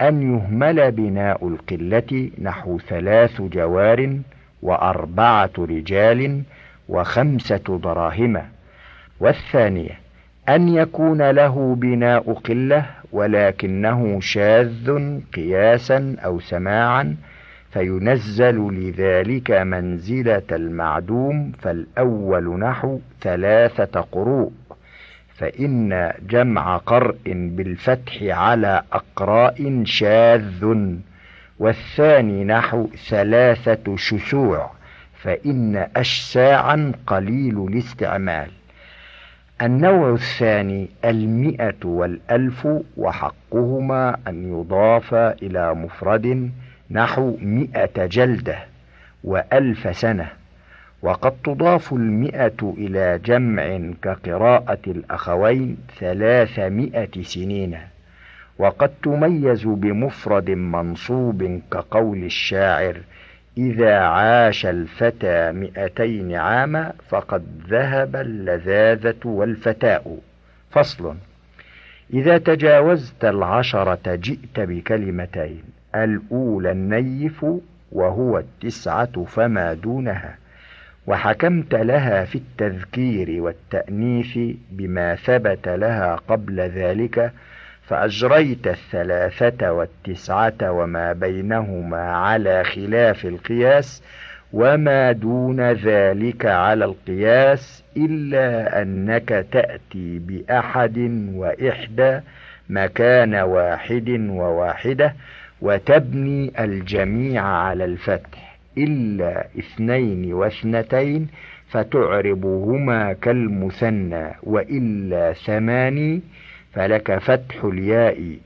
أن يهمل بناء القلة نحو ثلاث جوار وأربعة رجال وخمسة دراهم والثانية أن يكون له بناء قلة ولكنه شاذ قياسا أو سماعا فينزل لذلك منزلة المعدوم فالأول نحو ثلاثة قروء. فإن جمع قرء بالفتح على أقراء شاذ. والثاني نحو ثلاثة شسوع فإن أشساعا قليل الاستعمال. النوع الثاني المئة والألف وحقهما أن يضاف إلى مفرد نحو مئة جلدة وألف سنة. وقد تضاف المئة إلى جمع كقراءة الأخوين ثلاثمائة سنين. وقد تميز بمفرد منصوب كقول الشاعر إذا عاش الفتى مئتين عاما فقد ذهب اللذاذة والفتاء فصل. إذا تجاوزت العشرة جئت بكلمتين الأولى النيف وهو التسعة فما دونها وحكمت لها في التذكير والتأنيث بما ثبت لها قبل ذلك فأجريت الثلاثة والتسعة وما بينهما على خلاف القياس وما دون ذلك على القياس إلا أنك تأتي بأحد وإحدى مكان واحد وواحدة وتبني الجميع على الفتح إلا اثنين واثنتين فتعربهما كالمثنى وإلا ثماني فلك فتح الياء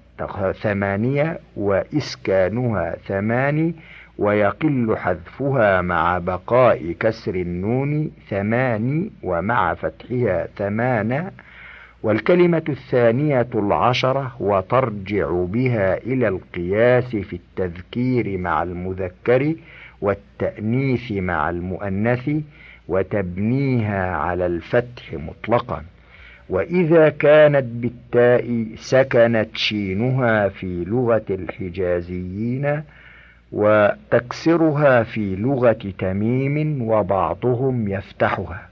ثمانية وإسكانها ثماني ويقل حذفها مع بقاء كسر النون ثماني ومع فتحها ثمان والكلمة الثانية العشرة وترجع بها إلى القياس في التذكير مع المذكر والتأنيث مع المؤنث وتبنيها على الفتح مطلقا. وإذا كانت بالتاء سكنت شينها في لغة الحجازيين وتكسرها في لغة تميم وبعضهم يفتحها.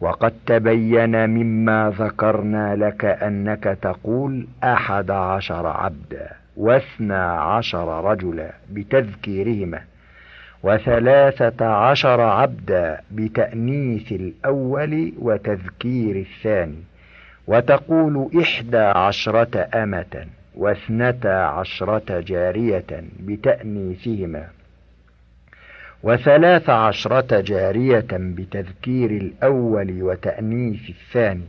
وقد تبين مما ذكرنا لك أنك تقول أحد عشر عبدا واثنى عشر رجلا بتذكيرهما وثلاثة عشر عبدا بتأنيث الأول وتذكير الثاني. وتقول إحدى عشرة أمة واثنتا عشرة جارية بتأنيثهما وثلاث عشرة جارية بتذكير الأول وتأنيث الثاني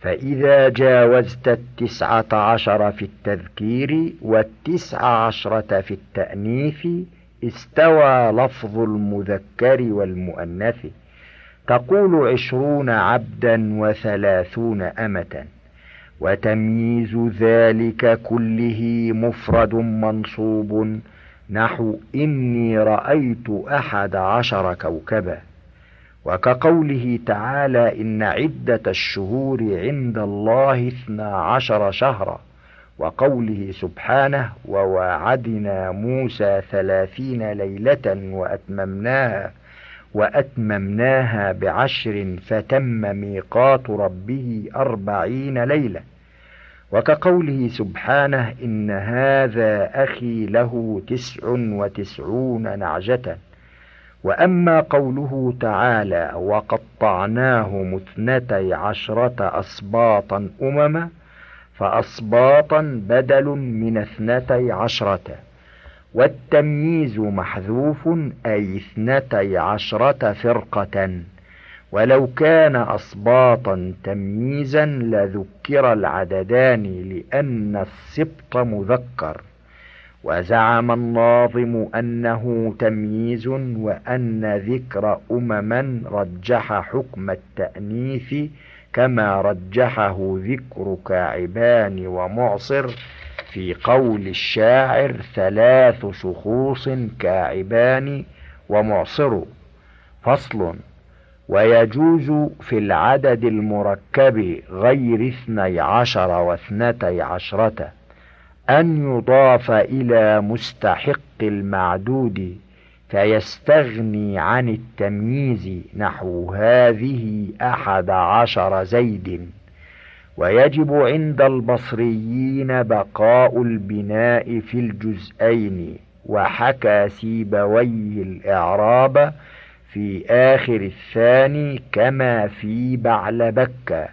فإذا جاوزت التسعة عشر في التذكير والتسع عشرة في التأنيث استوى لفظ المذكر والمؤنث. تقول عشرون عبدا وثلاثون أمة وتمييز ذلك كله مفرد منصوب. نحو إني رأيت أحد عشر كوكبا. وكقوله تعالى إن عدة الشهور عند الله اثنا عشر شهرا وقوله سبحانه وواعدنا موسى ثلاثين ليلة وأتممناها. وأتممناها بعشر فتم ميقات ربه أربعين ليلة. وكقوله سبحانه إن هذا أخي له تسع وتسعون نعجة. وأما قوله تعالى وقطعناهم اثنتي عشرة أسباطا أمما فأسباطا بدل من اثنتي عشرة. والتمييز محذوف أي اثنتي عشرة فرقة. ولو كان أصباطا تمييزا لذكر العددان لأن السبط مذكر. وزعم الناظم أنه تمييز وأن ذكر أمما رجح حكم التأنيث كما رجحه ذكر كاعبان ومعصر. في قول الشاعر ثلاث شخوص كاعبان ومعصر فصل ويجوز في العدد المركب غير اثني عشر واثنتي عشرة أن يضاف إلى مستحق المعدود فيستغني عن التمييز نحو هذه أحد عشر زيد. ويجب عند البصريين بقاء البناء في الجزئين وحكى سيبويه الإعراب في آخر الثاني كما في بعلبك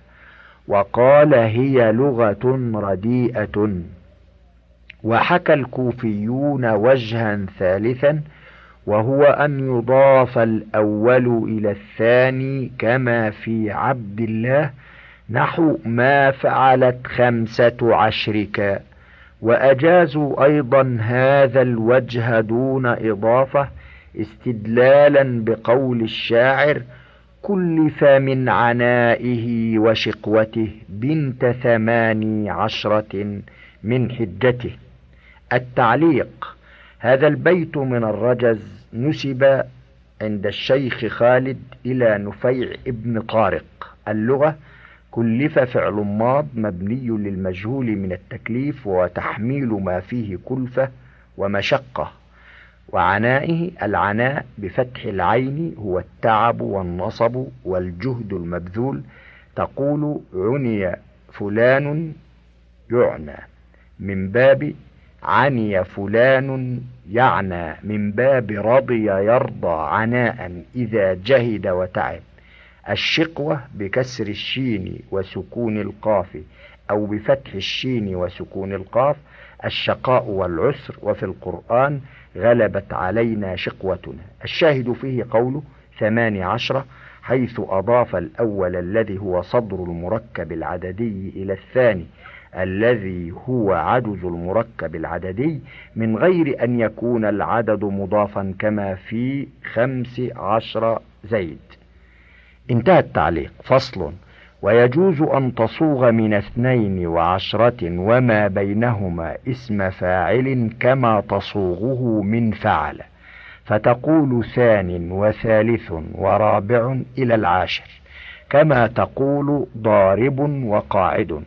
وقال هي لغة رديئة. وحكى الكوفيون وجها ثالثا وهو أن يضاف الأول إلى الثاني كما في عبد الله نحو ما فعلت خمسة عشرك. وأجازوا أيضا هذا الوجه دون إضافة استدلالا بقول الشاعر كلف من عنائه وشقوته بنت ثماني عشرة من حجته. التعليق هذا البيت من الرجز نسب عند الشيخ خالد إلى نفيع ابن طارق. اللغة كلف فعل ماض مبني للمجهول من التكليف وتحميل ما فيه كلفة ومشقة. وعنائه العناء بفتح العين هو التعب والنصب والجهد المبذول. تقول عني فلان يعنى. من باب عني فلان يعنى. من باب رضي يرضى عناء إذا جهد وتعب. الشقوة بكسر الشين وسكون القاف أو بفتح الشين وسكون القاف الشقاء والعسر. وفي القرآن غلبت علينا شقوتنا. الشاهد فيه قوله ثمان عشرة حيث أضاف الأول الذي هو صدر المركب العددي إلى الثاني الذي هو عدد المركب العددي من غير أن يكون العدد مضافا كما في خمس عشر زيد. انتهى التعليق. فصل. ويجوز أن تصوغ من اثنين وعشرة وما بينهما اسم فاعل كما تصوغه من فعل. فتقول ثان وثالث ورابع إلى العاشر. كما تقول ضارب وقاعد.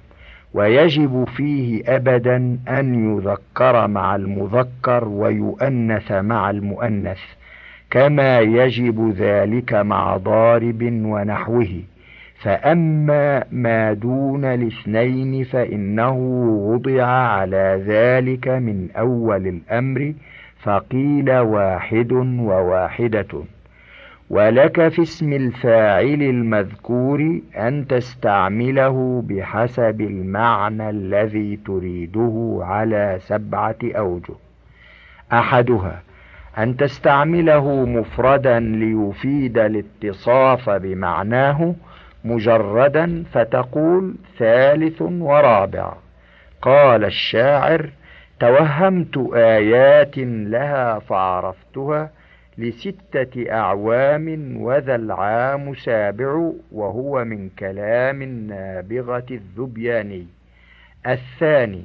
ويجب فيه أبدا أن يذكر مع المذكر ويؤنث مع المؤنث. كما يجب ذلك مع ضارب ونحوه. فأما ما دون الاثنين فإنه وضع على ذلك من أول الأمر فقيل واحد وواحدة. ولك في اسم الفاعل المذكور أن تستعمله بحسب المعنى الذي تريده على سبعة أوجه. أحدها أن تستعمله مفردا ليفيد الاتصاف بمعناه مجردا فتقول ثالث ورابع. قال الشاعر توهمت آيات لها فعرفتها لستة أعوام وذا العام سابع وهو من كلام النابغة الذبياني. الثاني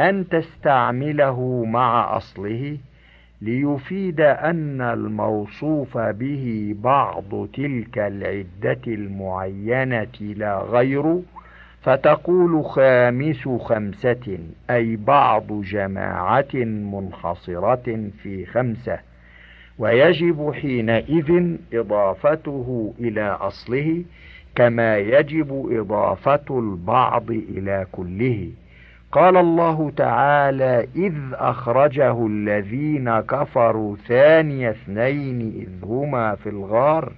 أن تستعمله مع أصله ليفيد أن الموصوف به بعض تلك العدة المعينة لا غير فتقول خامس خمسة أي بعض جماعة منحصرة في خمسة ويجب حينئذ إضافته إلى أصله كما يجب إضافة البعض إلى كله. قال الله تعالى إذ أخرجه الذين كفروا ثاني اثنين إذ هما في الغار.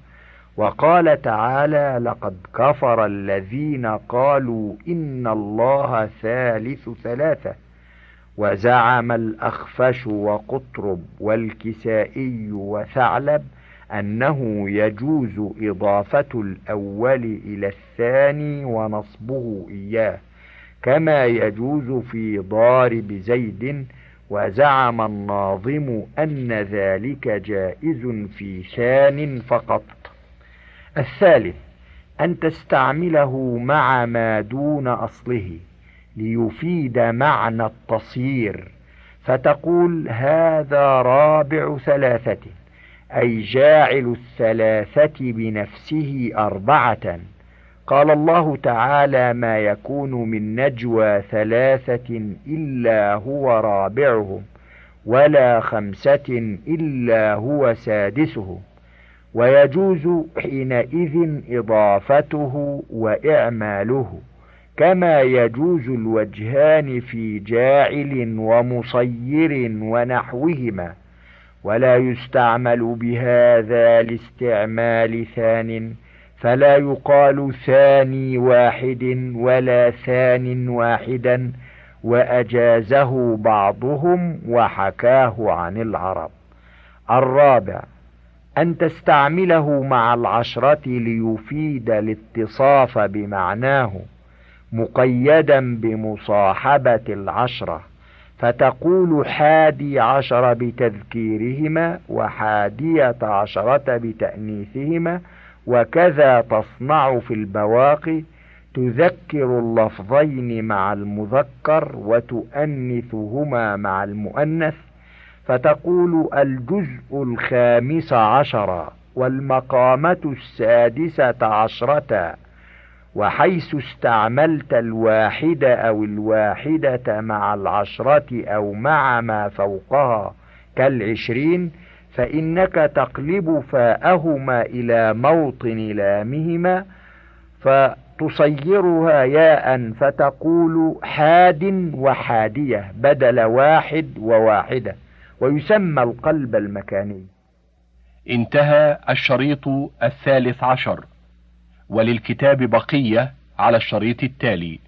وقال تعالى لقد كفر الذين قالوا إن الله ثالث ثلاثة. وزعم الأخفش وقطرب والكسائي وثعلب أنه يجوز إضافة الأول إلى الثاني ونصبه إياه. كما يجوز في ضارب زيد وزعم الناظم أن ذلك جائز في ثان فقط. الثالث أن تستعمله مع ما دون أصله ليفيد معنى التصيير فتقول هذا رابع ثلاثة أي جاعل الثلاثة بنفسه أربعة. قال الله تعالى ما يكون من نجوى ثلاثة إلا هو رابعهم ولا خمسة إلا هو سادسهم ويجوز حينئذ إضافته وإعماله كما يجوز الوجهان في جاعل ومصير ونحوهما ولا يستعمل بهذا لاستعمال ثان فلا يقال ثاني واحد ولا ثان واحدا وأجازه بعضهم وحكاه عن العرب. الرابع أن تستعمله مع العشرة ليفيد الاتصاف بمعناه مقيدا بمصاحبة العشرة. فتقول حادي عشر بتذكيرهما وحادية عشرة بتأنيثهما وكذا تصنع في البواقي تذكر اللفظين مع المذكر وتؤنثهما مع المؤنث فتقول الجزء الخامس عشر والمقامة السادسة عشرة وحيث استعملت الواحد أو الواحدة مع العشرة أو مع ما فوقها كالعشرين فإنك تقلب فاءهما إلى موطن لامهما تصيرها ياء فتقول حاد وحادية بدل واحد وواحدة ويسمى القلب المكاني. انتهى الشريط الثالث عشر وللكتاب بقية على الشريط التالي.